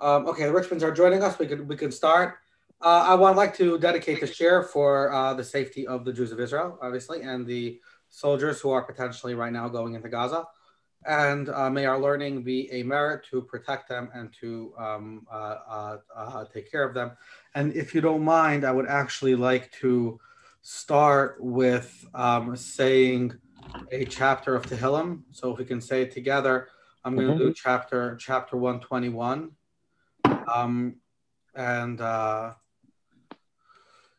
Um, okay, the Richmonds are joining us. We can we can start. Uh, I would like to dedicate the share for uh, the safety of the Jews of Israel, obviously, and the soldiers who are potentially right now going into Gaza. And uh, may our learning be a merit to protect them and to um, uh, uh, uh, take care of them. And if you don't mind, I would actually like to start with um, saying a chapter of Tehillim. So if we can say it together, I'm going to mm-hmm. do chapter chapter 121. Um, and uh,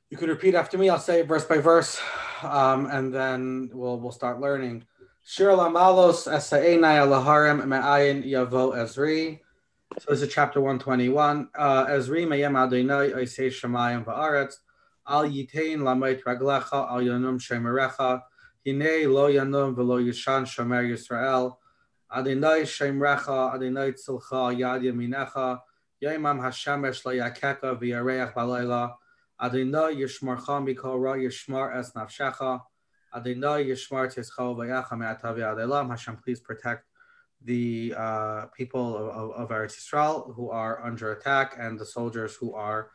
you could repeat after me. I'll say it verse by verse, um, and then we'll we'll start learning. Shir lamalos esaenai alaharim me'ayin yavo ezri. So this is chapter 121. Uh, ezri meyem adonai oisei shemayim va'aretz al yitain lamait raglecha al yanum shemerecha hine lo yanum velo yishan shomer Yisrael Adonai shemrecha Adonai tzilcha yad yaminecha Yomam Hashemesh layakeka v'yareach balayla. Adonai yishmarcha mikol ra yishmar es nafshecha. Adonai yishmar tischo v'yacha me'atavi adelam. Hashem, please protect the uh, people of, of, of Eretz Yisrael who are under attack and the soldiers who are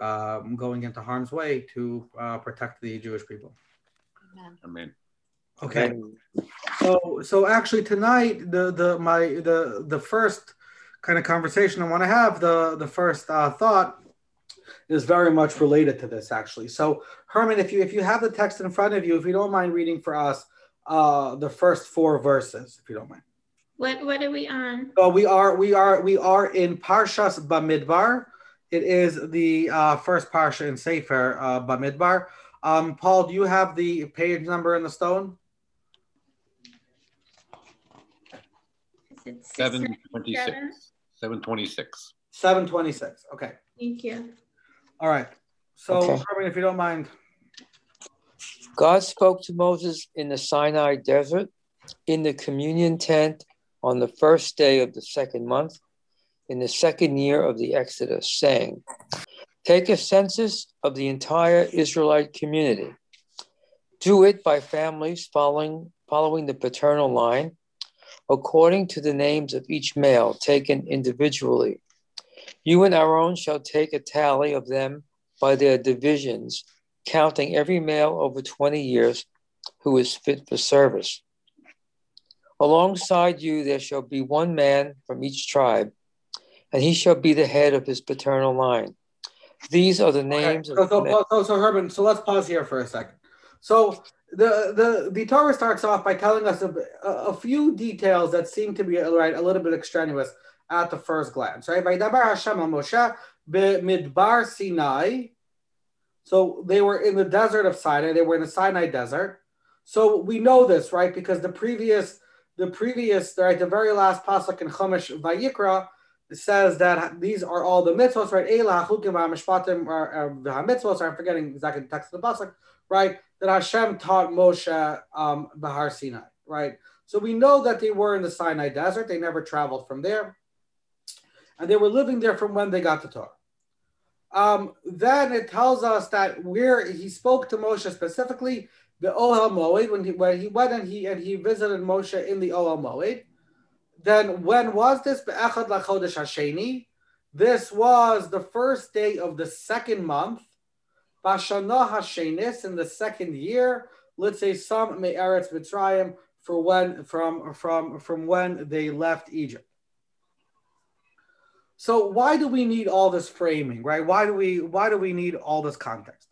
um, going into harm's way to uh, protect the Jewish people. Amen. Amen. Okay. So so actually tonight the the my the the first kind of conversation I want to have, the the first uh, thought is very much related to this actually. So Herman, if you if you have the text in front of you, if you don't mind reading for us uh, the first four verses, if you don't mind. What what are we on? So we are we are we are in Parshas Bamidbar. It is the uh, first parsha in Sefer uh, Bamidbar. Um, Paul, do you have the page number in the stone? 726. 726. 726. Okay. Thank you. All right. So, okay. Herman, if you don't mind. God spoke to Moses in the Sinai desert, in the communion tent on the first day of the second month, in the second year of the Exodus, saying, Take a census of the entire Israelite community. Do it by families following, following the paternal line according to the names of each male taken individually. You and Aaron shall take a tally of them by their divisions, counting every male over 20 years who is fit for service. Alongside you, there shall be one man from each tribe, and he shall be the head of his paternal line. These are the names. Okay. So, so, so, so, Herman, so let's pause here for a second. So the the the Torah starts off by telling us a, a, few details that seem to be right a little bit extraneous at the first glance, right? Vaydabar Hashem Moshe midbar Sinai. So they were in the desert of Sinai. They were in the Sinai desert. So we know this, right? Because the previous the previous right the very last pasuk in Chumash Vayikra says that these are all the mitzvos, right? Elah Chukim Mishpatim or uh, mitzvos. I'm forgetting exactly the text of the pasuk, right? That Hashem taught Moshe um, Bahar Sinai, right? So we know that they were in the Sinai desert. They never traveled from there. And they were living there from when they got the Torah. Um, then it tells us that where he spoke to Moshe specifically, the Ohel Moed, when he, when he went and he and he visited Moshe in the Ohel Moed. Then when was this? Be'echad lachodesh. This was the first day of the second month Bashana Hashenis in the second year, let's say some Me'eretz Mitzrayim for when from from from when they left Egypt. So why do we need all this framing, right? Why do we why do we need all this context?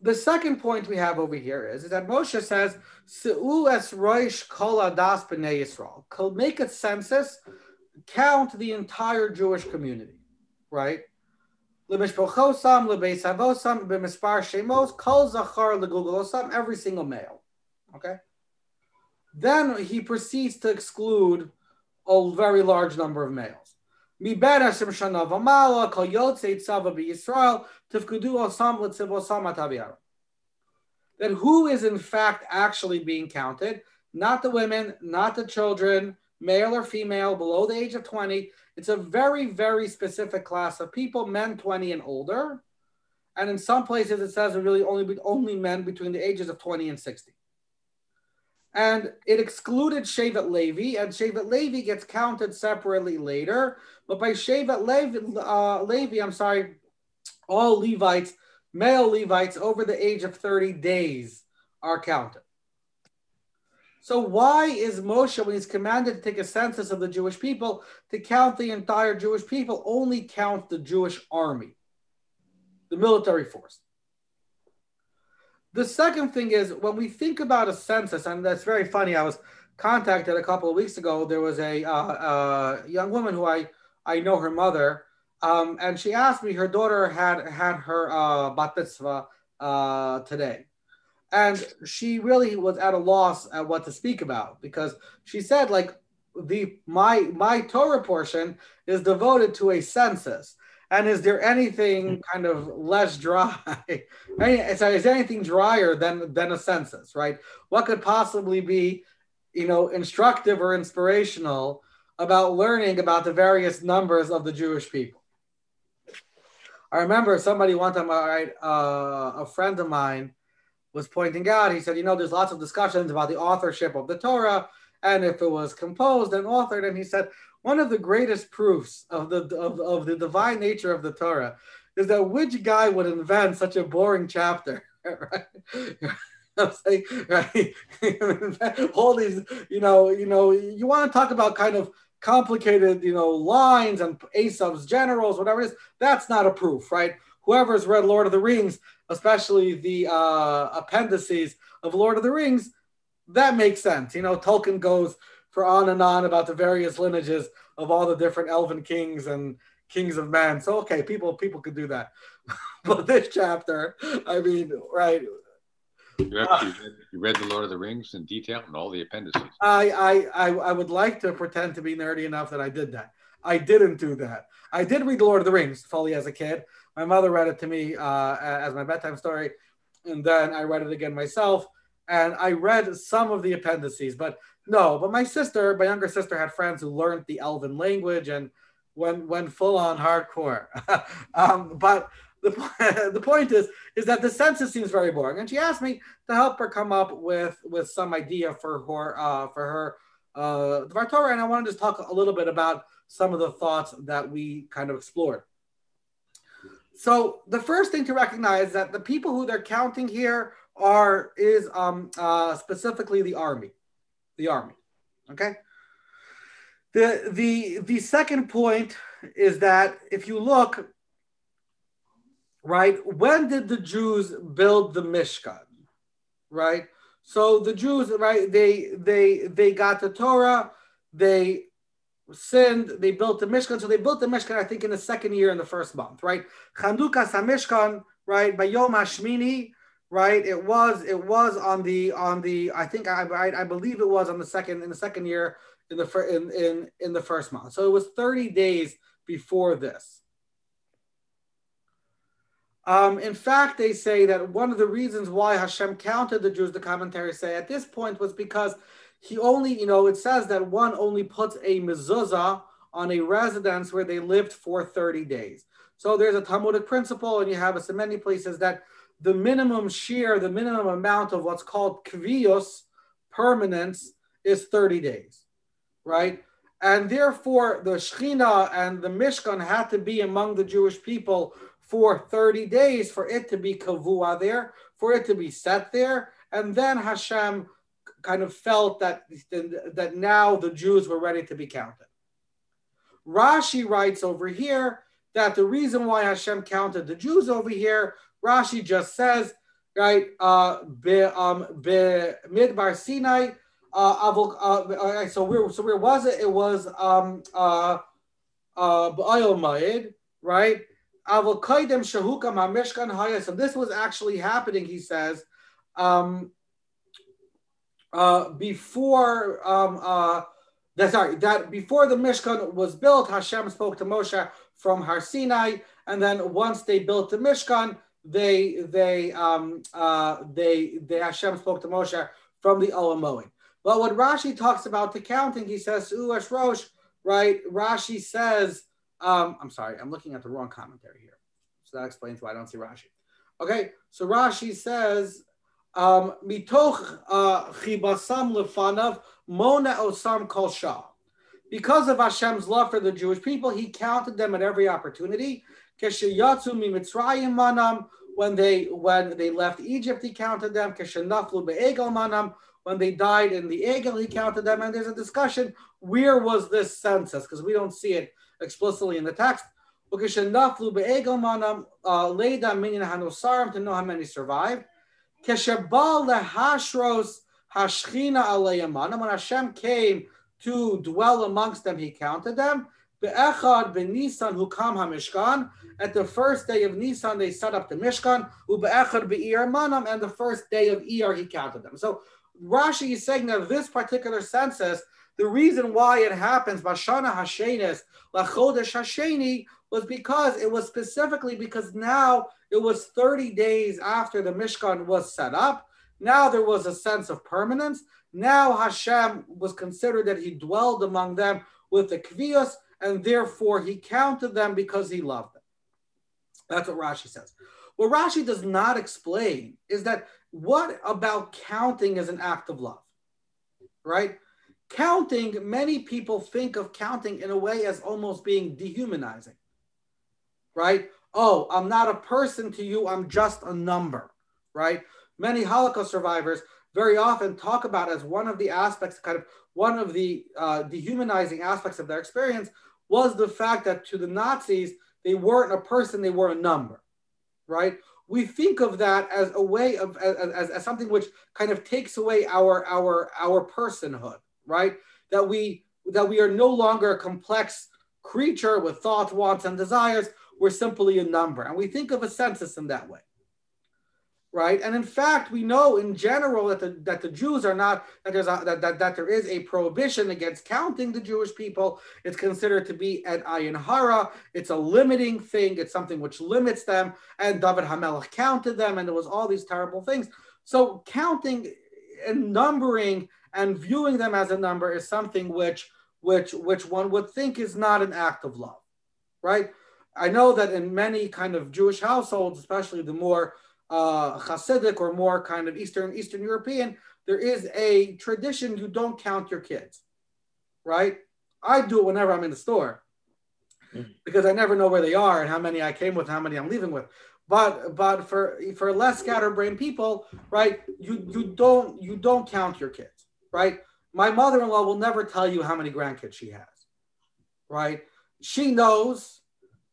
The second point we have over here is, is that Moshe says, "Se'u es roish kol adas b'nei Yisrael." Make a census, count the entire Jewish community, right? Every single male. Okay? Then he proceeds to exclude a very large number of males. B'Yisrael, tifkudu. Then who is in fact actually being counted? Not the women, not the children, male or female, below the age of 20, it's a very, very specific class of people, men 20 and older. And in some places, it says it really only only men between the ages of 20 and 60. and it excluded Shevet Levi, and Shevet Levi gets counted separately later. But by Shevet Levi, uh, Levi, I'm sorry, all Levites, male Levites over the age of 30 days are counted. So why is Moshe, when he's commanded to take a census of the Jewish people, to count the entire Jewish people, only count the Jewish army, the military force? The second thing is when we think about a census, and that's very funny. I was contacted a couple of weeks ago. There was a uh, uh, young woman who I I know her mother, um, and she asked me her daughter had had her uh, bat mitzvah uh, today, and she really was at a loss at what to speak about because she said like the my my Torah portion is devoted to a census and is there anything hmm. kind of less dry? so is there anything drier than than a census, right? What could possibly be, you know, instructive or inspirational about learning about the various numbers of the Jewish people? I remember somebody one time, right, uh, a friend of mine was pointing out. He said, you know, there's lots of discussions about the authorship of the Torah and if it was composed and authored. And he said, one of the greatest proofs of the of, of the divine nature of the Torah is that which guy would invent such a boring chapter, right? I'm saying, right? All these, you know, you know, you want to talk about kind of complicated, you know, lines and Aesop's generals, whatever it is. That's not a proof, right? Whoever's read Lord of the Rings, especially the uh, appendices of Lord of the Rings, that makes sense. You know, Tolkien goes for on and on about the various lineages of all the different elven kings and kings of men. So okay, people people could do that. but this chapter, I mean, right. You, actually read, you read the Lord of the Rings in detail and all the appendices. I, I I I would like to pretend to be nerdy enough that I did that. I didn't do that. I did read the Lord of the Rings fully as a kid. My mother read it to me uh, as my bedtime story, and then I read it again myself. And I read some of the appendices, but no, but my sister, my younger sister, had friends who learned the Elven language and went went full on hardcore. um, but the the point is is that the census seems very boring, and she asked me to help her come up with with some idea for her uh, for her uh, the Torah, and I wanted to talk a little bit about some of the thoughts that we kind of explored. So the first thing to recognize that the people who they're counting here are is um, uh, specifically the army the army. Okay. The the the second point is that if you look, right, when did the Jews build the Mishkan? Right? So the Jews, right, they they they got the Torah, they sinned, they built the Mishkan. So they built the Mishkan, I think, in the second year in the first month, right? Chanukas HaMishkan, right, by Yom Hashmini, right? It was it was on the on the I think I, I, I believe it was on the second in the second year in the fir- in, in in the first month. So it was 30 days before this. Um, in fact, they say that one of the reasons why Hashem counted the Jews, the commentaries say at this point was because he only, you know, it says that one only puts a mezuzah on a residence where they lived for 30 days. So there's a Talmudic principle, and you have it in many places that the minimum shiur, the minimum amount of what's called kvios, permanence, is 30 days, right? And therefore, the Shechina and the Mishkan had to be among the Jewish people for 30 days for it to be kavua there, for it to be set there. And then Hashem kind of felt that, that now the Jews were ready to be counted. Rashi writes over here that the reason why Hashem counted the Jews over here Rashi just says, right, uh, be, um, midbar Sinai, uh, uh, so where, so where was it? It was, um, uh, uh, right? Avokaidem Shahukam HaMishkan Haya. So this was actually happening, he says, um, uh, before, um, uh, that, sorry, that before the Mishkan was built, Hashem spoke to Moshe from Har Sinai, and then once they built the Mishkan, they they um uh they they Hashem spoke to Moshe from the Olam But when Rashi talks about the counting, he says Uash Rosh, right? Rashi says, um, I'm sorry, I'm looking at the wrong commentary here. So that explains why I don't see Rashi. Okay, so Rashi says, mitoch uh, chibasam lefanav mona osam kol shah. Because of Hashem's love for the Jewish people, He counted them at every opportunity. When they when they left Egypt, He counted them. When they died in the Egel, He counted them. And there's a discussion: where was this census? Because we don't see it explicitly in the text. Hanosarim to know how many survived. Keshabal lehashros hashchina aleyamanam. When Hashem came to dwell amongst them, He counted them. Be'echad be'Nisan hukam hamishkan. At the first day of Nisan, they set up the Mishkan. Ube'echad be'ir manam. And the first day of Iyar, He counted them. So Rashi is saying that this particular census, the reason why it happens, Bashana Hashenis, Lachodesh Hasheni, was because it was specifically because now it was 30 days after the Mishkan was set up. Now there was a sense of permanence. Now Hashem was considered that he dwelled among them with the Kvios, and therefore he counted them because he loved them. That's what Rashi says. What Rashi does not explain is that what about counting as an act of love, right? Counting, many people think of counting in a way as almost being dehumanizing, right? Oh, I'm not a person to you, I'm just a number, right? Many Holocaust survivors very often talk about as one of the aspects, kind of one of the uh, dehumanizing aspects of their experience was the fact that to the Nazis, they weren't a person, they were a number, right? We think of that as a way of as, as, as something which kind of takes away our our our personhood, right? That we that we are no longer a complex creature with thoughts, wants, and desires. We're simply a number, and we think of a census in that way right? And in fact, we know in general that the that the Jews are not that there's a, that, that that there is a prohibition against counting the Jewish people. It's considered to be an ayin hara. It's a limiting thing. It's something which limits them. And David Hamelech counted them, and there was all these terrible things. So counting and numbering and viewing them as a number is something which which which one would think is not an act of love, right? I know that in many kind of Jewish households, especially the more uh, Hasidic or more kind of Eastern Eastern European, there is a tradition you don't count your kids, right? I do it whenever I'm in the store mm. because I never know where they are and how many I came with, how many I'm leaving with. But but for for less scatterbrained people, right? You you don't you don't count your kids, right? My mother-in-law will never tell you how many grandkids she has, right? She knows,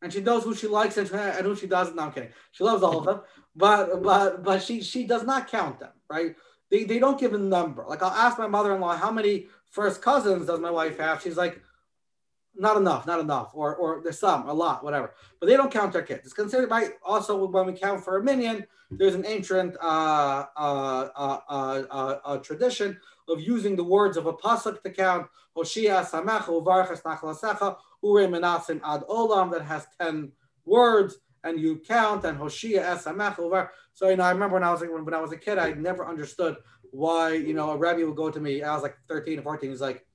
and she knows who she likes and, who she doesn't. No, I'm kidding. She loves all of them, but but but she she does not count them, right? They, they don't give a number. Like I'll ask my mother-in-law how many first cousins does my wife have? She's like, not enough, not enough, or or there's some, a lot, whatever. But they don't count their kids. It's considered by also when we count for a minyan. There's an ancient uh, uh, uh, uh, uh, tradition of using the words of a pasuk to count. Ure menasim ad olam that has ten words and you count and Hoshia Esamech over. So you know, I remember when I was when, when I was a kid, I never understood why you know a rabbi would go to me. I was like 13 or 14. He's like,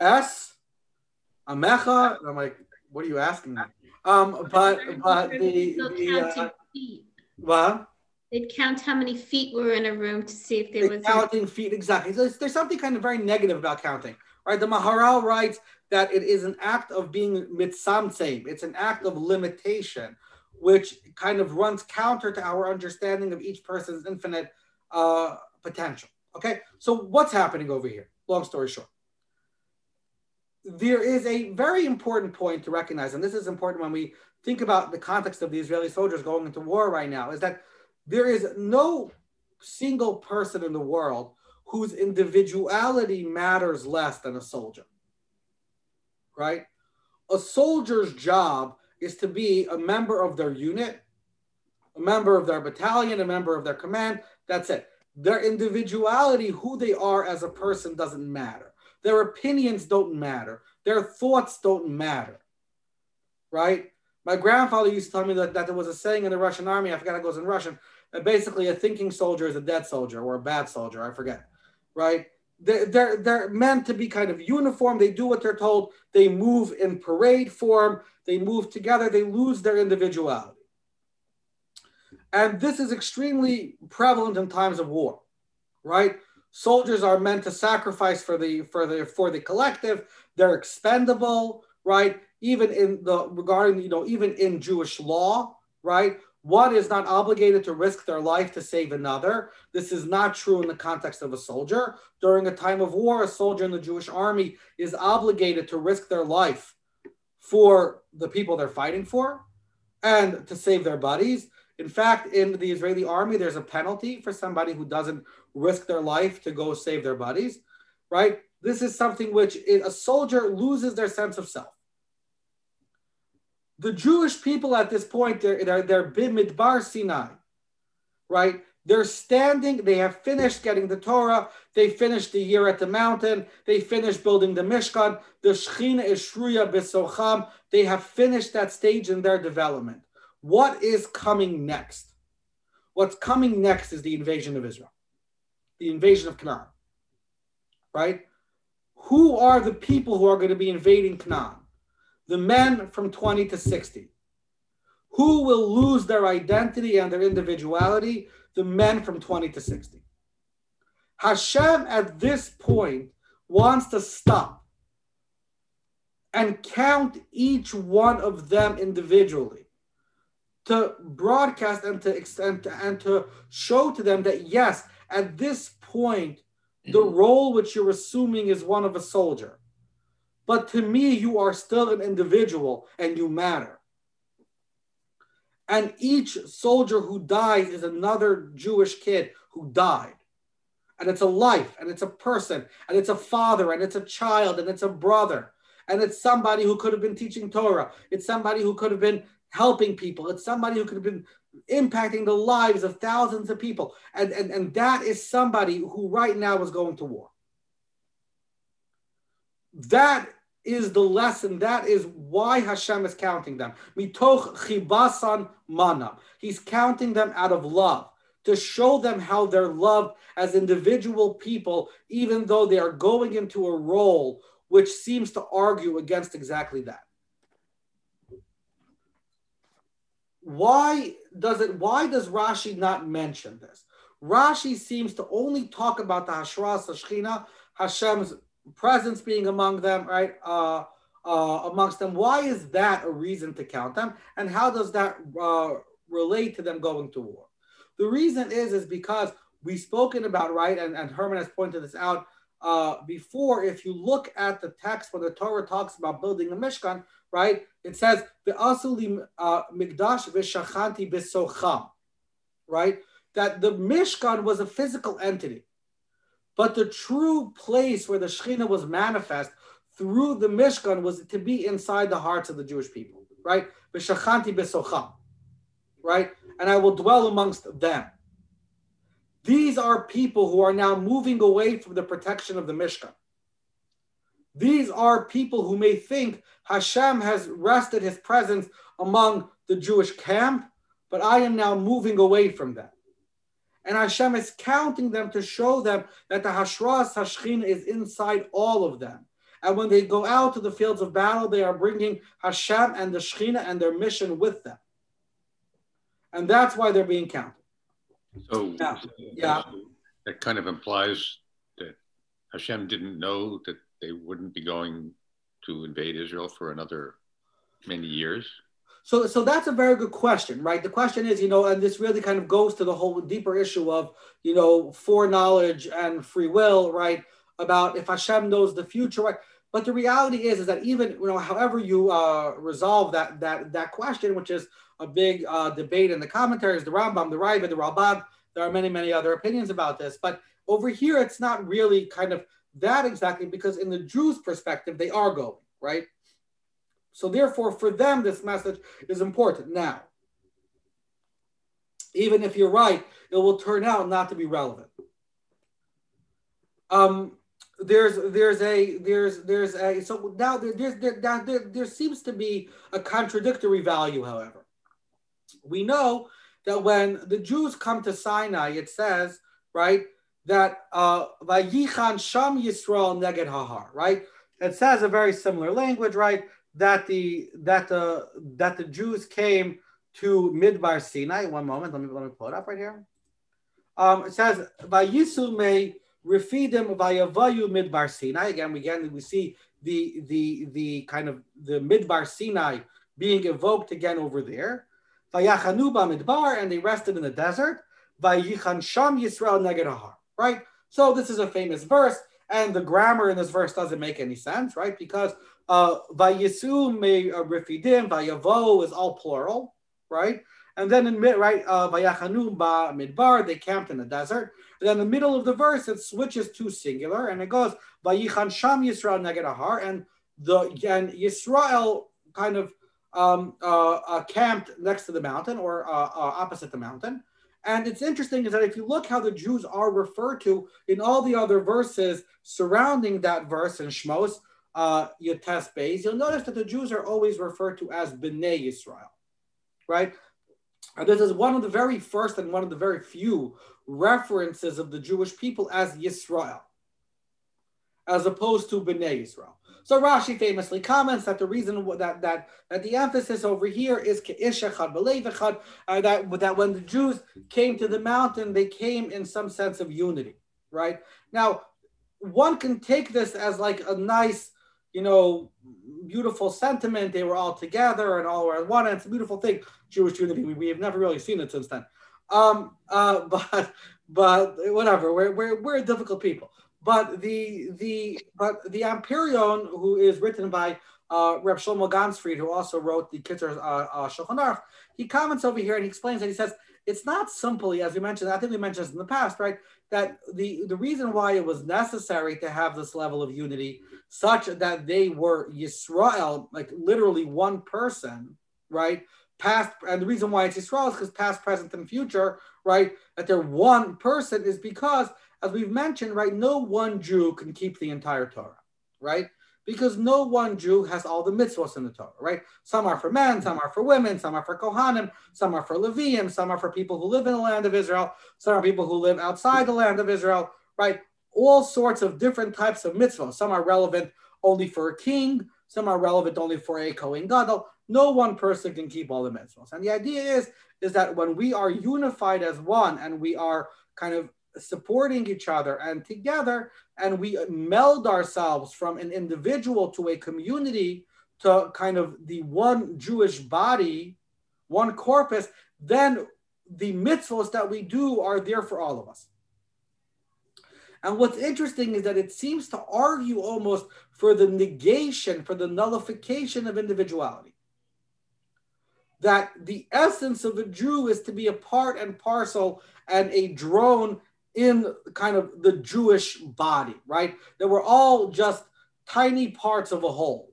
S Amecha. And I'm like, what are you asking me? Um, but but the, the uh, what? They'd count how many feet were in a room to see if there was counting a... feet exactly. So there's, there's something kind of very negative about counting, right? The Maharal writes that it is an act of being mitzamtseim. It's an act of limitation which kind of runs counter to our understanding of each person's infinite uh, potential. Okay, so what's happening over here? Long story short, there is a very important point to recognize, and this is important when we think about the context of the Israeli soldiers going into war right now, is that there is no single person in the world whose individuality matters less than a soldier. Right? A soldier's job is to be a member of their unit, a member of their battalion, a member of their command. That's it. Their individuality, who they are as a person, doesn't matter. Their opinions don't matter. Their thoughts don't matter. Right? My grandfather used to tell me that, that there was a saying in the Russian army, I forgot it goes in Russian, that basically a thinking soldier is a dead soldier or a bad soldier, I forget. Right? They're, they're, they're meant to be kind of uniform. They do what they're told. They move in parade form. They move together. They lose their individuality. And this is extremely prevalent in times of war, right? Soldiers are meant to sacrifice for the for the for the collective. They're expendable, right? Even in the regarding, you know, even in Jewish law, right? One is not obligated to risk their life to save another. This is not true in the context of a soldier. During a time of war, a soldier in the Jewish army is obligated to risk their life for the people they're fighting for and to save their buddies. In fact, in the Israeli army, there's a penalty for somebody who doesn't risk their life to go save their buddies, right? This is something which a soldier loses their sense of self the Jewish people at this point, they're, they're, Bimidbar Sinai, right? They're standing, they have finished getting the Torah, they finished the year at the mountain, they finished building the Mishkan, the Shechina is Shruya Besocham, they have finished that stage in their development. What is coming next? What's coming next is the invasion of Israel, the invasion of Canaan, right? Who are the people who are going to be invading Canaan? The men from 20 to 60. Who will lose their identity and their individuality? The men from 20 to 60. Hashem at this point wants to stop and count each one of them individually to broadcast and to extend and to show to them that yes, at this point, the mm-hmm. role which you're assuming is one of a soldier but to me, you are still an individual and you matter. And each soldier who dies is another Jewish kid who died. And it's a life, and it's a person, and it's a father, and it's a child, and it's a brother, and it's somebody who could have been teaching Torah. It's somebody who could have been helping people. It's somebody who could have been impacting the lives of thousands of people. And, and, and that is somebody who right now is going to war. That is the lesson. That is why Hashem is counting them. Mitoch chibasan mana. He's counting them out of love to show them how they're loved as individual people, even though they are going into a role which seems to argue against exactly that. Why does it? Why does Rashi not mention this? Rashi seems to only talk about the Hashras Hashchina, Hashem's presence being among them, right? Uh, uh, amongst them. Why is that a reason to count them? And how does that uh, relate to them going to war? The reason is is because we've spoken about right, and, and Herman has pointed this out uh, before. If you look at the text when the Torah talks about building the Mishkan, right, it says the asuli uh, mikdash v'shachanti b'socham, right, that the Mishkan was a physical entity. But the true place where the Shekhinah was manifest through the Mishkan was to be inside the hearts of the Jewish people, right? B'shachanti b'socham, right? And I will dwell amongst them. These are people who are now moving away from the protection of the Mishkan. These are people who may think Hashem has rested his presence among the Jewish camp, but I am now moving away from them. And Hashem is counting them to show them that the Hashras Hashchin is inside all of them. And when they go out to the fields of battle, they are bringing Hashem and the Shechina and their mission with them. And that's why they're being counted. So, yeah. yeah. that kind of implies that Hashem didn't know that they wouldn't be going to invade Israel for another many years. So, so that's a very good question, right? The question is, you know, and this really kind of goes to the whole deeper issue of, you know, foreknowledge and free will, right? About if Hashem knows the future, right? But the reality is, is that even, you know, however you uh, resolve that that that question, which is a big uh, debate in the commentaries, the Rambam, the Raavad, the Ralbag, there are many, many other opinions about this. But over here, it's not really kind of that exactly because in the Jews' perspective, they are going, right? So therefore, for them, this message is important. Now, even if you're right, it will turn out not to be relevant. Um, there's there's a there's there's a so now there, there's there, there, there seems to be a contradictory value however we know that when the jews come to sinai it says right that uh vayichan sham yisrael neged hahar right it says a very similar language right that the that the that the Jews came to Midbar Sinai. One moment, let me let me pull it up right here. Um, it says Vayisu me refidim vayavayu Midbar Sinai. Again, we again we see the the the kind of the Midbar Sinai being evoked again over there. Vayachanu Midbar, and they rested in the desert. Vayichan Sham Yisrael Neged Right. So this is a famous verse, and the grammar in this verse doesn't make any sense, right? Because uh, Vayisu me uh, refidim vayavo is all plural right? And then in mid, right, uh, Vayachanu ba midbar, they camped in the desert. And then in the middle of the verse, it switches to singular, and it goes Vayichan Sham Yisrael Neged Ahar, and the and Yisrael kind of um, uh, uh, camped next to the mountain or uh, uh, opposite the mountain. And it's interesting is that if you look how the Jews are referred to in all the other verses surrounding that verse in Shmos, uh, Yotes base, you'll notice that the Jews are always referred to as Bnei Yisrael right? And this is one of the very first and one of the very few references of the Jewish people as Yisrael, as opposed to Bnei Yisrael. So Rashi famously comments that the reason that that, that the emphasis over here is uh, that that when the Jews came to the mountain, they came in some sense of unity, right? Now, one can take this as like a nice you know, beautiful sentiment. They were all together and all were one. And it's a beautiful thing, Jewish unity. We, we have never really seen it since then. Um, uh, but but whatever. We're, we're, we're difficult people. But the the but the Apiryon, who is written by uh, Reb Shlomo Ganzfried, who also wrote the Kitzur uh, uh, Shulchan Aruch, he comments over here and he explains that he says it's not simply, as we mentioned, I think we mentioned this in the past, right? That the, the reason why it was necessary to have this level of unity, such that they were Yisrael, like literally one person, right? Past, and the reason why it's Yisrael is because past, present, and future, right? That they're one person is because, as we've mentioned, right, no one Jew can keep the entire Torah, right? because no one Jew has all the mitzvahs in the Torah, right? Some are for men, some are for women, some are for Kohanim, some are for Leviim, some are for people who live in the land of Israel, some are people who live outside the land of Israel, right? All sorts of different types of mitzvahs. Some are relevant only for a king, some are relevant only for a Kohen Gadol. No one person can keep all the mitzvahs. And the idea is, is that when we are unified as one and we are kind of supporting each other and together and we meld ourselves from an individual to a community to kind of the one Jewish body, one corpus, then the mitzvahs that we do are there for all of us. And what's interesting is that it seems to argue almost for the negation, for the nullification of individuality. That the essence of a Jew is to be a part and parcel and a drone in kind of the Jewish body, right? That we're all just tiny parts of a whole.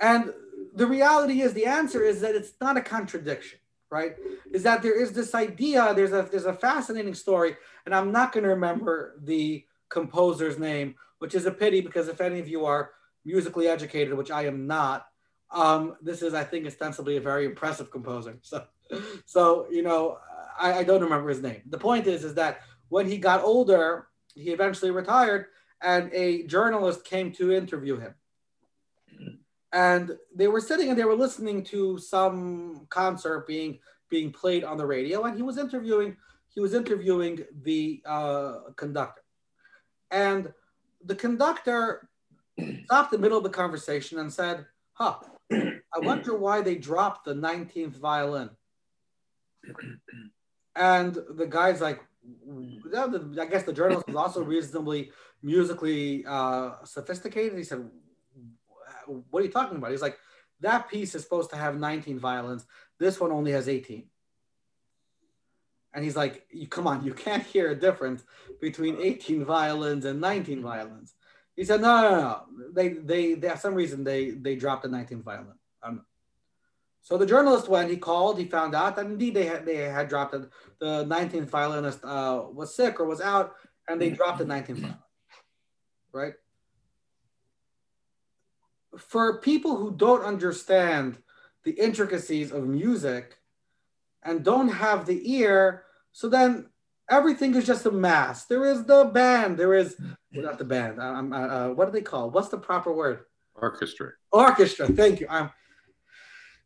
And the reality is, the answer is that it's not a contradiction, right? Is that there is this idea, there's a there's a fascinating story, and I'm not going to remember the composer's name, which is a pity because if any of you are musically educated, which I am not, um, this is, I think, ostensibly a very impressive composer. So, so you know, I, I don't remember his name. The point is, is that when he got older, he eventually retired, and a journalist came to interview him. And they were sitting and they were listening to some concert being being played on the radio, and he was interviewing he was interviewing the uh, conductor, and the conductor stopped in the middle of the conversation and said, "Huh, I wonder why they dropped the 19th violin." And the guy's like, I guess the journalist was also reasonably musically uh, sophisticated. He said, What are you talking about? He's like, That piece is supposed to have 19 violins. This one only has 18. And he's like, you, Come on, you can't hear a difference between 18 violins and 19 violins. He said, No, no, no. They, they, they, some reason, they, they dropped the 19th violin. Um, so the journalist went, he called, he found out that indeed they had, they had dropped it. The 19th violinist uh, was sick or was out, and they dropped the 19th violin. Right? For people who don't understand the intricacies of music and don't have the ear, so then everything is just a mass. There is the band, there is, well, not the band, uh, uh, what do they call? What's the proper word? Orchestra. Orchestra, thank you. I'm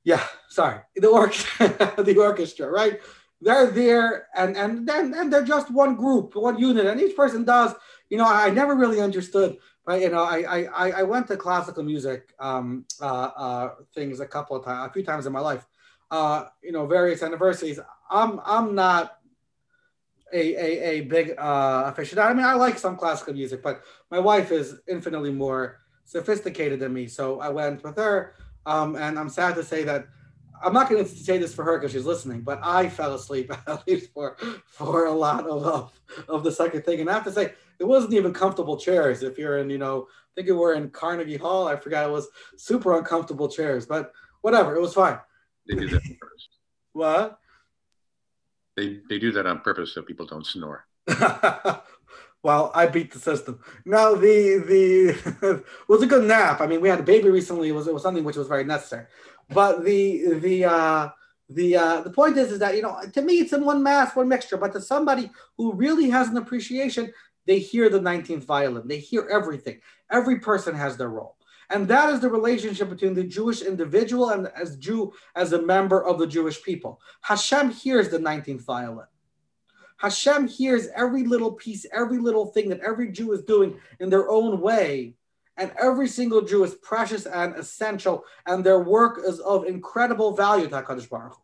Yeah, sorry, the orchestra, the orchestra, right? They're there, and and then and they're just one group, one unit, and each person does. You know, I never really understood, but you know, I I I went to classical music um, uh, uh, things a couple of times, a few times in my life. Uh, you know, various anniversaries. I'm I'm not a, a, a big uh, aficionado. I mean, I like some classical music, but my wife is infinitely more sophisticated than me. So I went with her. Um, and I'm sad to say that I'm not going to say this for her because she's listening, but I fell asleep at least for for a lot of, of, of the second thing. And I have to say, it wasn't even comfortable chairs. If you're in, you know, I think you were in Carnegie Hall. I forgot it was super uncomfortable chairs, but whatever, it was fine. They do that first. what? They, they do that on purpose so people don't snore. well, I beat the system. No, the the it was a good nap. I mean, we had a baby recently. It was it was something which was very necessary. But the the uh, the uh, the point is is that you know to me it's in one mass, one mixture. But to somebody who really has an appreciation, they hear the 19th violin. They hear everything. Every person has their role. And that is the relationship between the Jewish individual and as Jew as a member of the Jewish people. Hashem hears the 19th violin. Hashem hears every little piece, every little thing that every Jew is doing in their own way. And every single Jew is precious and essential, and their work is of incredible value to HaKadosh Baruch Hu.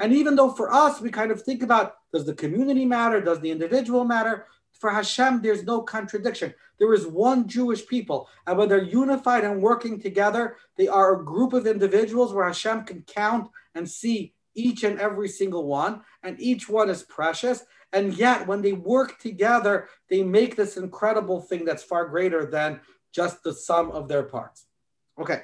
And even though for us, we kind of think about does the community matter? Does the individual matter? For Hashem, there's no contradiction. There is one Jewish people, and when they're unified and working together, they are a group of individuals where Hashem can count and see each and every single one, and each one is precious. And yet, when they work together, they make this incredible thing that's far greater than just the sum of their parts. Okay.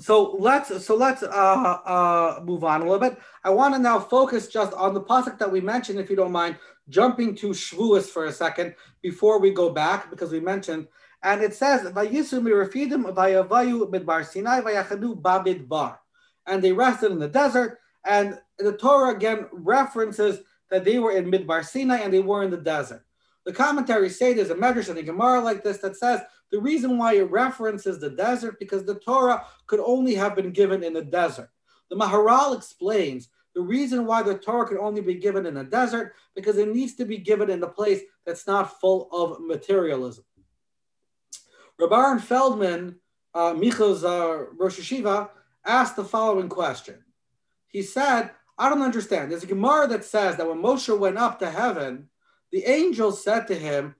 So let's so let's uh, uh, move on a little bit. I want to now focus just on the pasuk that we mentioned, if you don't mind, jumping to Shavuos for a second before we go back, because we mentioned, and it says, "Vayisu mirafidim vayavayu midbar Sinai vayachadu babid bar," and they rested in the desert. And the Torah again references that they were in Midbar Sinai and they were in the desert. The commentaries say there's a medrash and a Gemara like this that says the reason why it references the desert because the Torah could only have been given in the desert. The Maharal explains the reason why the Torah could only be given in the desert because it needs to be given in a place that's not full of materialism. Rabban Feldman, uh, Michel's uh, Rosh Hashiva, asked the following question. He said, I don't understand. There's a Gemara that says that when Moshe went up to heaven, the angel said to him,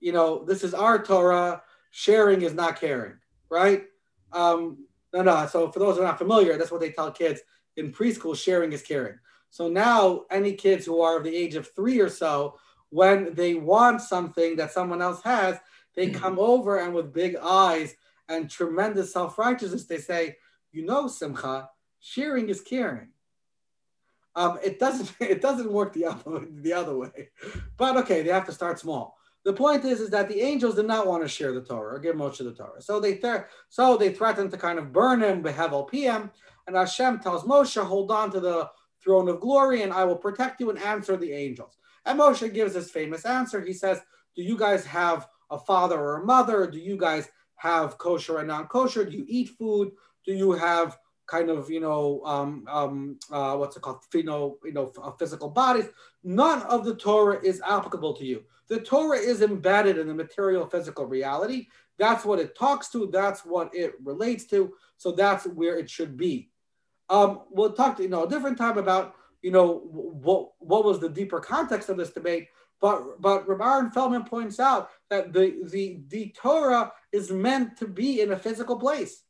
You know, this is our Torah, sharing is not caring, right? Um, no, no. So for those who are not familiar, that's what they tell kids in preschool sharing is caring. So now, any kids who are of the age of three or so, when they want something that someone else has, they mm-hmm. come over and with big eyes and tremendous self righteousness, they say, You know, Simcha, sharing is caring. Um, it doesn't it doesn't work the other the other way, but okay, they have to start small. The point is, is that the angels did not want to share the Torah or give Moshe the Torah, so they th- so they threatened to kind of burn him, behevel PM, and Hashem tells Moshe, hold on to the throne of glory, and I will protect you and answer the angels. And Moshe gives this famous answer. He says, "Do you guys have a father or a mother? Do you guys have kosher and non-kosher? Do you eat food? Do you have kind of you know um, um, uh, what's it called? You know you know uh, physical bodies. None of the torah is applicable to you. The torah is embedded in the material physical reality. That's what it talks to. That's what it relates to. So that's where it should be. Um, we'll talk to you know a different time about you know what what was the deeper context of this debate. But but Rabban Feldman points out that the the the Torah is meant to be in a physical place.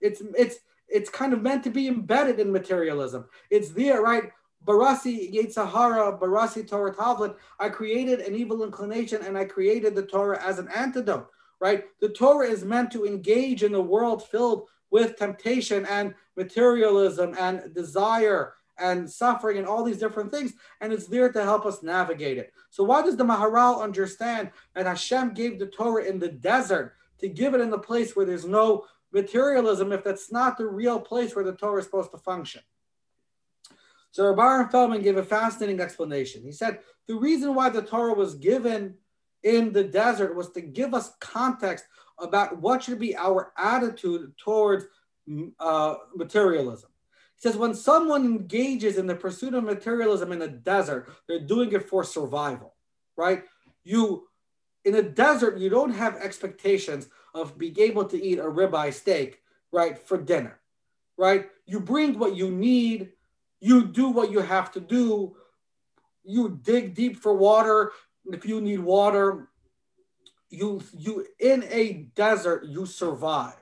It's it's it's kind of meant to be embedded in materialism. It's there, right? Barasi Yetzahara, Barasi Torah Tavlet. I created an evil inclination and I created the Torah as an antidote, right? The Torah is meant to engage in a world filled with temptation and materialism and desire and suffering and all these different things. And it's there to help us navigate it. So, why does the Maharal understand that Hashem gave the Torah in the desert to give it in the place where there's no materialism if that's not the real place where the Torah is supposed to function. So Rabban Feldman gave a fascinating explanation. He said the reason why the Torah was given in the desert was to give us context about what should be our attitude towards uh, materialism. He says when someone engages in the pursuit of materialism in the desert, they're doing it for survival, right? You in a desert, you don't have expectations of being able to eat a ribeye steak, right, for dinner, right? You bring what you need, you do what you have to do, you dig deep for water if you need water. You you in a desert, you survive.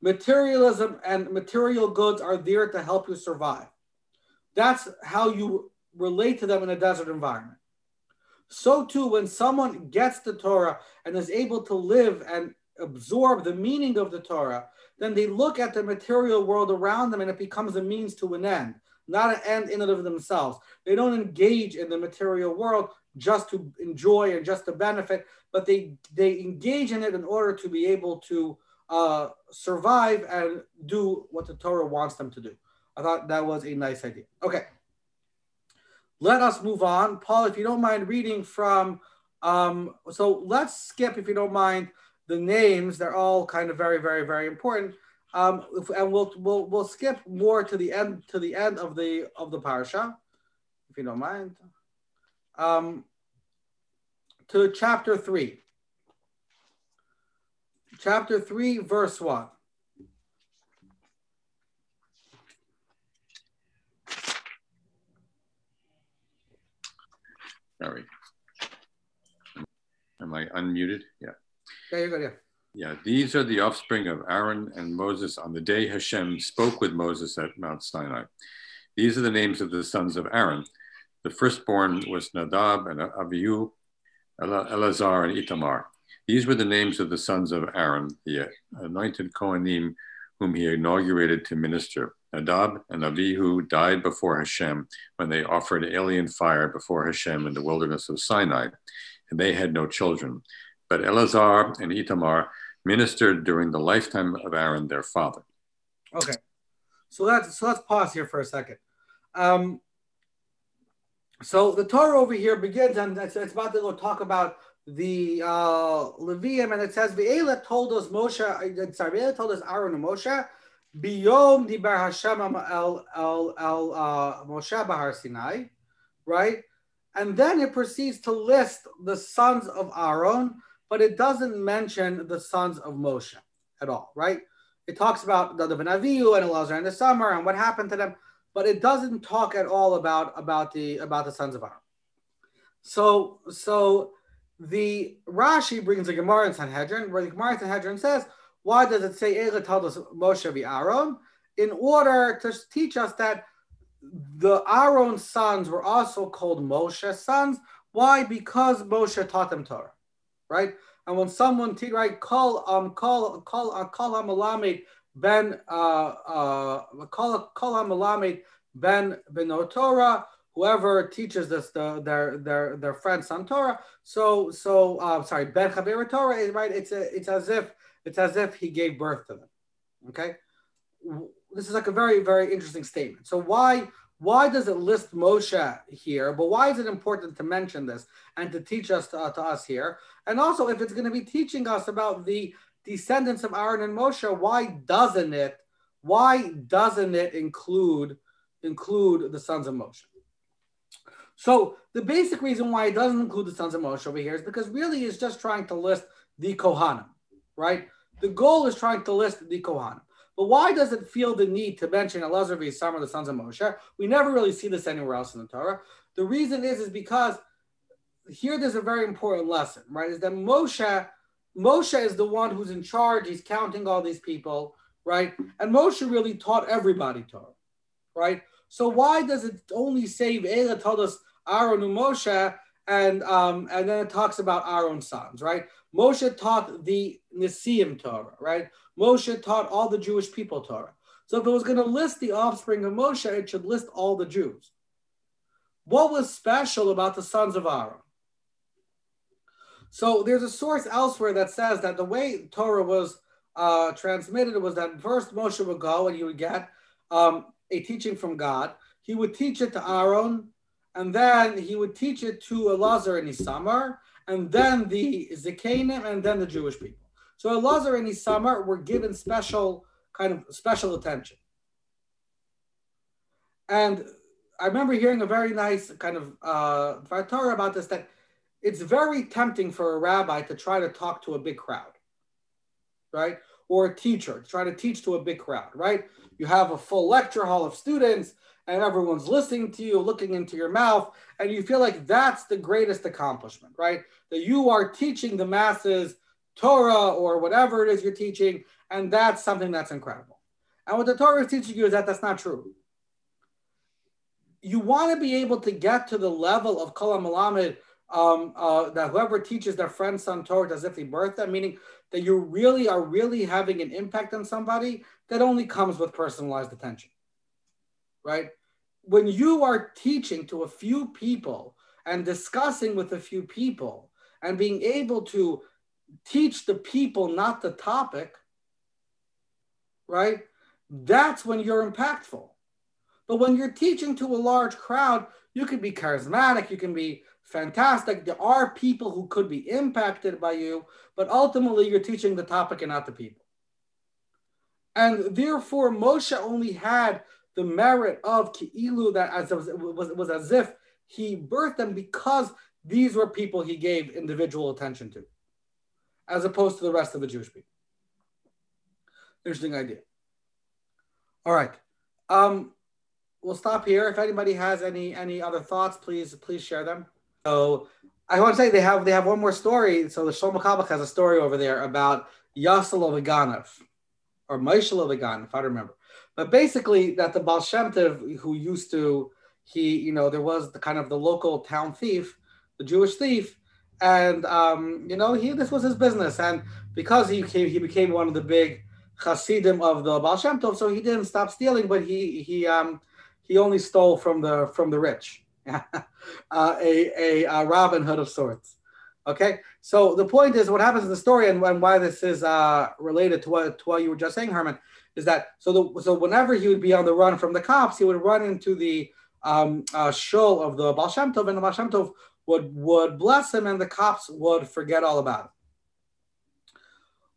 Materialism and material goods are there to help you survive. That's how you relate to them in a desert environment. So too, when someone gets the Torah and is able to live and absorb the meaning of the Torah, then they look at the material world around them and it becomes a means to an end, not an end in and of themselves. They don't engage in the material world just to enjoy and just to benefit, but they they engage in it in order to be able to uh, survive and do what the Torah wants them to do. I thought that was a nice idea. Okay. Let us move on. Paul, if you don't mind reading from, um, so let's skip, if you don't mind, the names. They're all kind of very, very, very important. Um, and we'll, we'll, we'll skip more to the end, to the end of the, of the parsha, if you don't mind. Um, to chapter three. Chapter three, verse one. Sorry. Am I unmuted? Yeah. Yeah, you're good. Yeah. Yeah, these are the offspring of Aaron and Moses on the day Hashem spoke with Moses at Mount Sinai. These are the names of the sons of Aaron. The firstborn was Nadab and Abihu, Eleazar and Itamar. These were the names of the sons of Aaron, the anointed Kohanim, whom he inaugurated to minister. Nadab and Abihu died before Hashem when they offered alien fire before Hashem in the wilderness of Sinai, and they had no children. But Eleazar and Itamar ministered during the lifetime of Aaron, their father. Okay, so let's so let's pause here for a second. Um, so the Torah over here begins, and it's, it's about to go talk about the uh, Leviim, and it says, "Ve'ela told us Moshe." Sorry, Ve'ela told us Aaron and Moshe Biyom dibar Hashem el el el uh, Moshe Bahar Sinai, right? And then it proceeds to list the sons of Aaron, but it doesn't mention the sons of Moshe at all, right? It talks about the Benaviu and Elazar in the summer and what happened to them, but it doesn't talk at all about about the about the sons of Aaron. So so the Rashi brings the Gemara in Sanhedrin, where the Gemara in Sanhedrin says why does it say Moshe Aaron? In order to teach us that the Aaron's sons were also called Moshe's sons. Why? Because Moshe taught them Torah, right? And when someone right call um call call uh, call Hamalamed ben uh uh call call Hamalamed ben ben Torah, whoever teaches this the, their their their friends on Torah. So so uh, sorry ben Chaver Torah, is right? It's a, it's as if it's as if he gave birth to them. Okay, this is like a very very interesting statement. So why why does it list Moshe here? But why is it important to mention this and to teach us to, uh, to us here? And also, if it's going to be teaching us about the descendants of Aaron and Moshe, why doesn't it? Why doesn't it include include the sons of Moshe? So the basic reason why it doesn't include the sons of Moshe over here is because really it's just trying to list the Kohanim, right? The goal is trying to list the Kohanim. But why does it feel the need to mention Elazar V'Samar, the sons of Moshe? We never really see this anywhere else in the Torah. The reason is, is because here there's a very important lesson, right? Is that Moshe, Moshe is the one who's in charge. He's counting all these people, right? And Moshe really taught everybody Torah, right? So why does it only say Ela told us Aaron and Moshe, and um, and then it talks about Aaron's sons, right? Moshe taught the Nisim Torah, right? Moshe taught all the Jewish people Torah. So if it was going to list the offspring of Moshe, it should list all the Jews. What was special about the sons of Aaron? So there's a source elsewhere that says that the way Torah was uh, transmitted was that first Moshe would go and he would get um, a teaching from God. He would teach it to Aaron, and then he would teach it to Elazar and Isamar, and then the Zekanim, and then the Jewish people. So Elazar and Isamar were given special kind of special attention. And I remember hearing a very nice kind of uh, about this that it's very tempting for a rabbi to try to talk to a big crowd, right? Or a teacher to try to teach to a big crowd, right? You have a full lecture hall of students and everyone's listening to you, looking into your mouth, and you feel like that's the greatest accomplishment, right? That you are teaching the masses Torah or whatever it is you're teaching, and that's something that's incredible. And what the Torah is teaching you is that that's not true. You want to be able to get to the level of Kol Malamed, um, uh, that whoever teaches their friend's son Torah as if he birthed them, meaning that you really are really having an impact on somebody that only comes with personalized attention right? When you are teaching to a few people and discussing with a few people and being able to teach the people, not the topic, right? That's when you're impactful. But when you're teaching to a large crowd, you can be charismatic, you can be fantastic. There are people who could be impacted by you, but ultimately you're teaching the topic and not the people. And therefore, Moshe only had the merit of Ki'ilu that as was, was, was as if he birthed them because these were people he gave individual attention to, as opposed to the rest of the Jewish people. Interesting idea. All right. Um, we'll stop here. If anybody has any any other thoughts, please please share them. So I want to say they have they have one more story. So the Shlomo has a story over there about Yassel of Aganav, or Michael of Aganav, if I remember. But basically, that the Baal Shem Tov, who used to, he, you know, there was the kind of the local town thief, the Jewish thief, and um, you know, he this was his business, and because he came, he became one of the big Hasidim of the Baal Shem Tov, so he didn't stop stealing, but he he um he only stole from the from the rich, uh, a, a, a Robin Hood of sorts. Okay, so the point is, what happens in the story, and, and why this is uh, related to what to what you were just saying, Herman, is that so the so whenever he would be on the run from the cops, he would run into the um, uh, shul of the Baal Shem Tov, and the Baal Shem Tov would would bless him, and the cops would forget all about it.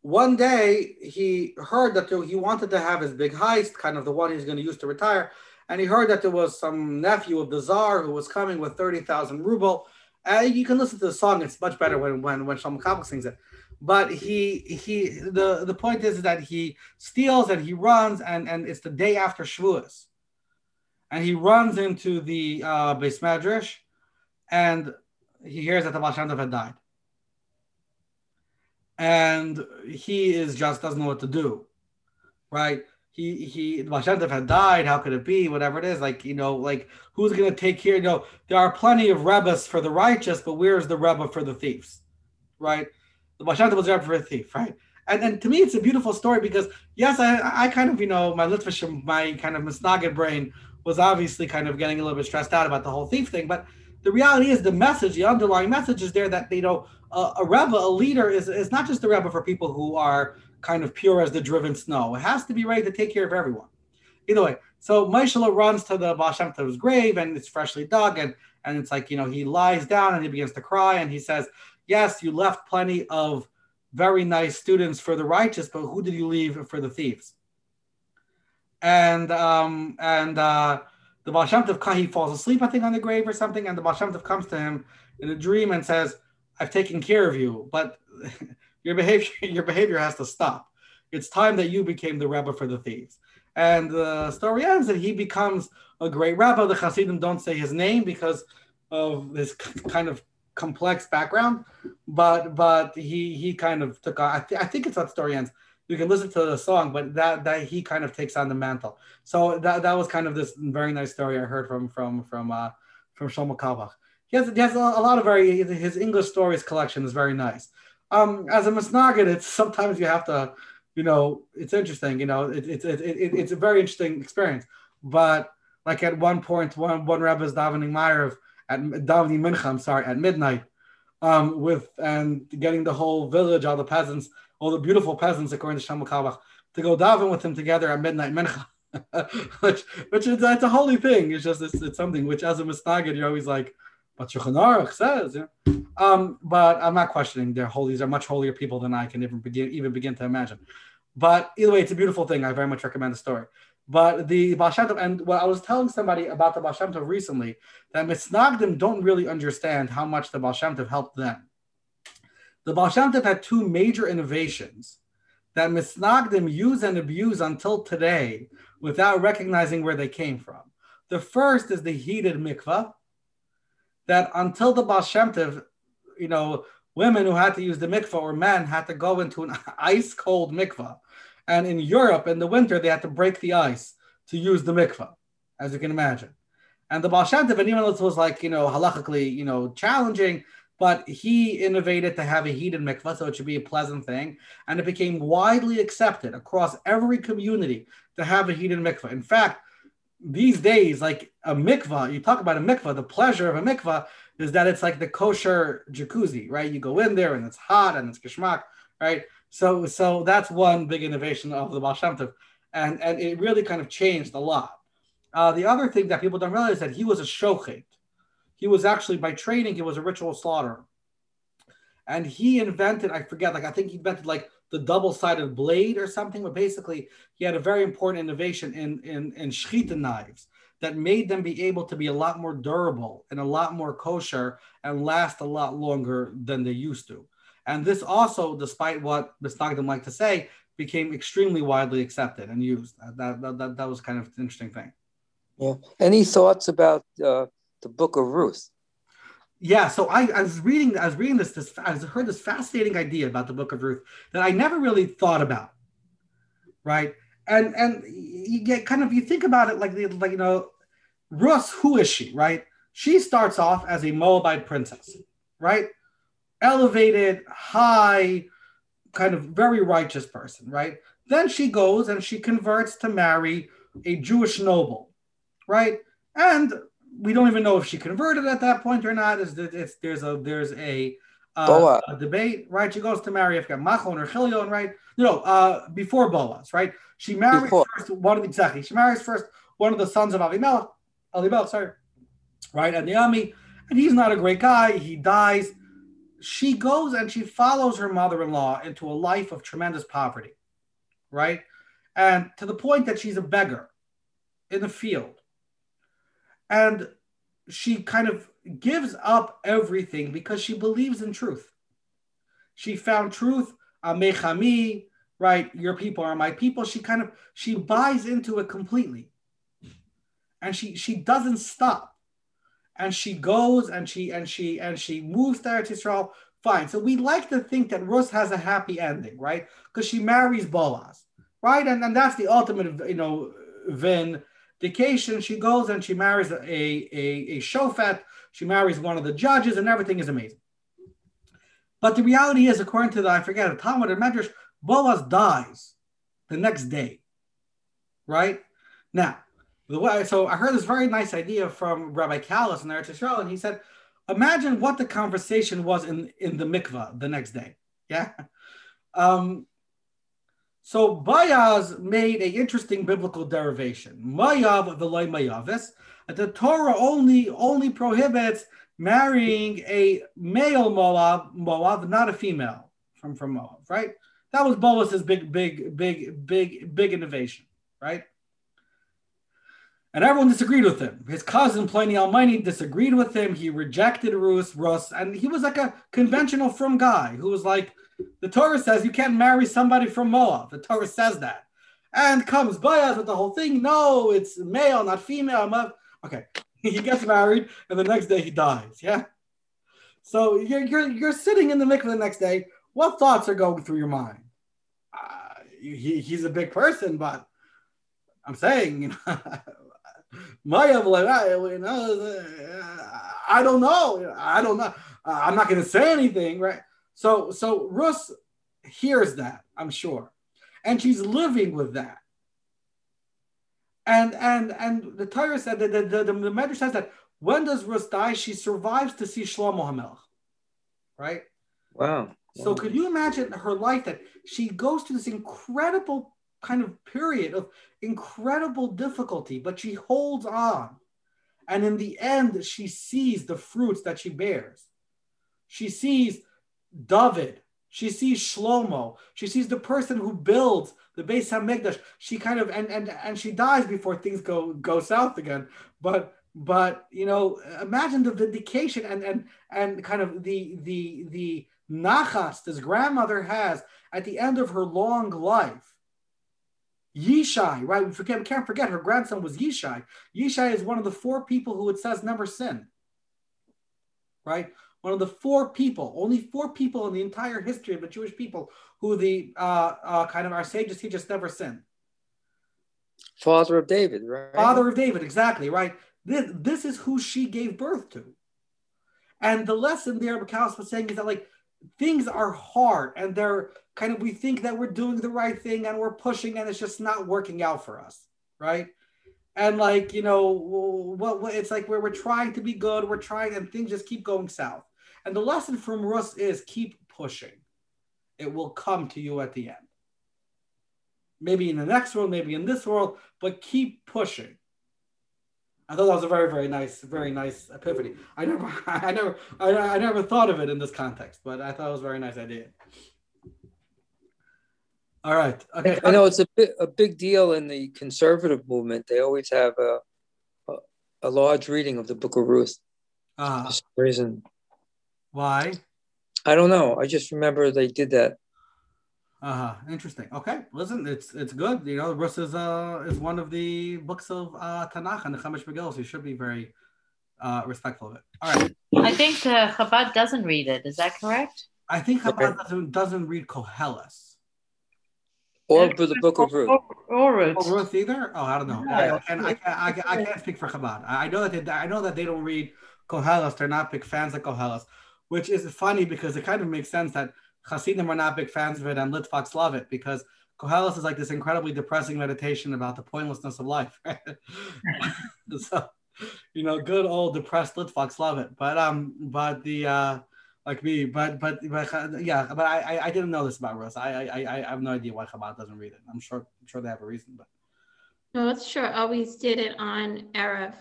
One day, he heard that he wanted to have his big heist, kind of the one he's going to use to retire, and he heard that there was some nephew of the czar who was coming with thirty thousand ruble. Uh, you can listen to the song; it's much better when when when Shlomo Carlebach sings it but he he the the point is that he steals and he runs and and it's the day after Shavuos, and he runs into the uh, beis medrash, and he hears that the Baal had died, and he is just doesn't know what to do, right? He he the Baal had died. How could it be? Whatever it is, like you know, like who's gonna take care? You know, there are plenty of rebbes for the righteous, but where's the rebbe for the thieves, right? the Bashanta was there for a thief, right? And, and to me, it's a beautiful story because yes, I, I kind of, you know, my Litvish, my kind of Misnagid brain was obviously kind of getting a little bit stressed out about the whole thief thing. But the reality is the message, the underlying message is there that, you know, a, a Rebbe, a leader is, is not just a Rebbe for people who are kind of pure as the driven snow. It has to be ready to take care of everyone. Either way, so Maishala runs to the Baal Shem grave and it's freshly dug and and it's like, you know, he lies down and he begins to cry and he says, yes, you left plenty of very nice students for the righteous, but who did you leave for the thieves? And um, and uh, the Baal he falls asleep, I think, on the grave or something, and the Baal comes to him in a dream and says, "I've taken care of you, but your behavior your behavior has to stop. It's time that you became the rebbe for the thieves." And the story ends that he becomes a great rabbi. The Hasidim don't say his name because of this kind of complex background, but but he he kind of took. I, th- I think it's the story ends. You can listen to the song, but that that he kind of takes on the mantle. So that that was kind of this very nice story I heard from from from uh, from Shlomo Carlebach. He has he has a, lot of very his English stories collection is very nice. Um, as a Misnagid, it's sometimes you have to, you know, it's interesting. You know, it, it, it, it, it's a very interesting experience. But like at one point, one one Rebbe is davening Meyer at davening mincha. I'm sorry, at midnight, um, with and getting the whole village, all the peasants, all the beautiful peasants, according to Shlomo Carlebach, to go daven with him together at midnight mincha. which, which is a holy thing. It's just it's, it's something which, as a misnagid, you're always like, but Shulchan Aruch says. Um, but I'm not questioning. They're holy. These are much holier people than I can even begin even begin to imagine. But either way, it's a beautiful thing. I very much recommend the story. But the Baal Shem Tov, and what I was telling somebody about the Baal Shem Tov recently, that Mitznagdim don't really understand how much the Baal Shem Tov helped them. The Baal had two major innovations that Mitznagdim use and abuse until today without recognizing where they came from. The first is the heated mikvah, that until the Baal you know, women who had to use the mikvah or men had to go into an ice cold mikvah. And in Europe in the winter, they had to break the ice to use the mikvah, as you can imagine. And the Baal Shem and even though it was like, you know, halachically, you know, challenging, but he innovated to have a heated mikvah, so it should be a pleasant thing. And it became widely accepted across every community to have a heated mikvah. In fact, these days, like a mikvah, you talk about a mikvah, the pleasure of a mikvah is that it's like the kosher jacuzzi, right? You go in there and it's hot and it's geschmack, right? So, so that's one big innovation of the Baal Shem Tov. And, and it really kind of changed a lot. Uh, the other thing that people don't realize is that he was a shochet. He was actually, by training, he was a ritual slaughterer. And he invented, I forget, like I think he invented like the double-sided blade or something, but basically he had a very important innovation in, in, in shchita knives that made them be able to be a lot more durable and a lot more kosher and last a lot longer than they used to. And this also, despite what Mitznagdim like to say, became extremely widely accepted and used. That, that, that, that was kind of an interesting thing. Yeah. Any thoughts about uh, the book of Ruth? Yeah, so I, I, was reading, I was reading this, this, I heard this fascinating idea about the Book of Ruth that I never really thought about, right? And and you get kind of you think about it like the like you know, Ruth, who is she, right? She starts off as a Moabite princess, right? Elevated, high, kind of very righteous person, right? Then she goes and she converts to marry a Jewish noble, right? And we don't even know if she converted at that point or not. It's, it's there's a there's a, uh, a debate, right? She goes to marry I've got Machlon or Chilion, right? No, uh, before Boaz, right? She marries before. first one of the, exactly. She marries first one of the sons of Avimelech, Avimelech, sorry, right? And Naomi, and he's not a great guy. He dies. She goes and she follows her mother-in-law into a life of tremendous poverty, right? And to the point that she's a beggar in the field and she kind of gives up everything because she believes in truth. She found truth, Amechami, right? Your people are my people. She kind of she buys into it completely. And she she doesn't stop. And she goes and she and she and she moves to Eretz. Fine. So we like to think that Ruth has a happy ending, right? Because she marries Boaz, right? And, and that's the ultimate, you know, Vin vacation. She goes and she marries a, a, a shofet. She marries one of the judges, and everything is amazing. But the reality is, according to the, I forget, the Talmud and Medrash, Boaz dies the next day. Right? Now, the way, so I heard this very nice idea from Rabbi Kallis in Eretz Yisrael, and he said, imagine what the conversation was in, in the mikvah the next day. Yeah. Um, so Bayaz made an interesting biblical derivation. Mayav v'loy mayavis. The Torah only only prohibits marrying a male Moab, Moab, not a female from, from Moab, right? That was Boaz's big, big, big, big, big innovation, right? And everyone disagreed with him. His cousin Ploni Almoni disagreed with him. He rejected Rus, Rus, and he was like a conventional from guy who was like, the Torah says you can't marry somebody from Moab. The Torah says that. And comes Boaz with the whole thing. No, it's male, not female. Okay. he gets married, and the next day he dies. Yeah. So you're, you're, you're sitting in the mikveh the next day. What thoughts are going through your mind? Uh, he, he's a big person, but I'm saying, you know, Maya, you know, I don't know. I don't know. I'm not going to say anything, right? So so Rus hears that, I'm sure. And she's living with that. And and and the Torah said that the, the, the, the Medrash says that when does Rus die? She survives to see Shlomo Hamelech. Right? Wow. So could you imagine her life that she goes through this incredible kind of period of incredible difficulty, but she holds on. And in the end, she sees the fruits that she bears. She sees David She sees Shlomo. She sees the person who builds the Beis Hamikdash. She kind of and and and she dies before things go go south again. But but you know, imagine the vindication and and and kind of the the the nachas this grandmother has at the end of her long life. Yishai, right? We forget, we can't forget her grandson was Yishai. Yishai is one of the four people who it says never sin. Right? One of the four people, only four people in the entire history of the Jewish people who the uh, uh, kind of our sages teach us never sin. Father of David, right? Father of David, exactly, right? This, this is who she gave birth to. And the lesson there, Bakalis was saying, is that like things are hard and they're kind of, we think that we're doing the right thing and we're pushing and it's just not working out for us, right? And like, you know, what, what it's like where we're trying to be good, we're trying and things just keep going south. And the lesson from Rus is keep pushing. It will come to you at the end. Maybe in the next world, maybe in this world, but keep pushing. I thought that was a very, very nice, very nice epiphany. I never, I never, I, I never thought of it in this context, but I thought it was a very nice idea. All right. Okay. I know it's a bit, a big deal in the conservative movement. They always have a, a, a large reading of the Book of Ruth. Ah. for some reason. Why? I don't know. I just remember they did that. Uh huh. Interesting. Okay. Listen, it's it's good. You know, Rus is uh is one of the books of uh Tanakh and the Chumash Megillah, so you should be very uh respectful of it. All right. I think uh, Chabad doesn't read it. Is that correct? I think Chabad doesn't doesn't read Koheles. Or for the Book of Ruth. Or, or Ruth. Oh, Ruth either? Oh, I don't know. Yeah. And I, I, I, I can't speak for Chabad. I know that they, I know that they don't read Koheles. They're not big fans of Koheles, which is funny because it kind of makes sense that Hasidim are not big fans of it and Litvaks love it because Koheles is like this incredibly depressing meditation about the pointlessness of life. so, you know, good old depressed Litvaks love it. But um, but the uh, like me, but but but yeah, but I I, I didn't know this about Rus. I, I I have no idea why Chabad doesn't read it. I'm sure I'm sure they have a reason, but No, it's sure always did it on Erev.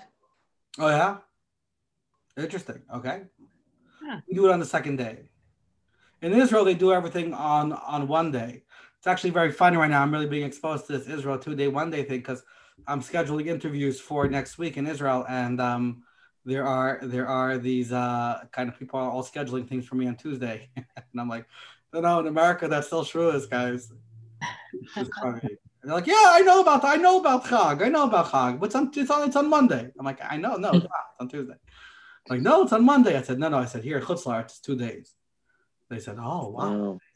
oh yeah, interesting. Okay, Huh. we do it on the second day. In Israel, they do everything on on one day. It's actually very funny right now. I'm really being exposed to this Israel two day, one day thing because I'm scheduling interviews for next week in Israel, and um, there are there are these uh, kind of people are all scheduling things for me on Tuesday, and I'm like, no, no, in America that's still true, is, guys. It's funny. And they're like, yeah, I know about I know about Chag, I know about Chag, but it's on it's on it's on Monday. I'm like, I know, no. It's on Tuesday. Like, no, it's on Monday. I said, no, no. I said, here, Chutzlar, it's two days. They said, oh wow. Wow.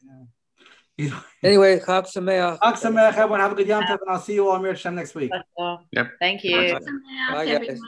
You know, Anyway, Chag Sameach. Chag Sameach, everyone. Have a good Yom Tov, and I'll see you all Mir Hashem next week. Yep. Thank you. Bye, guys. everyone.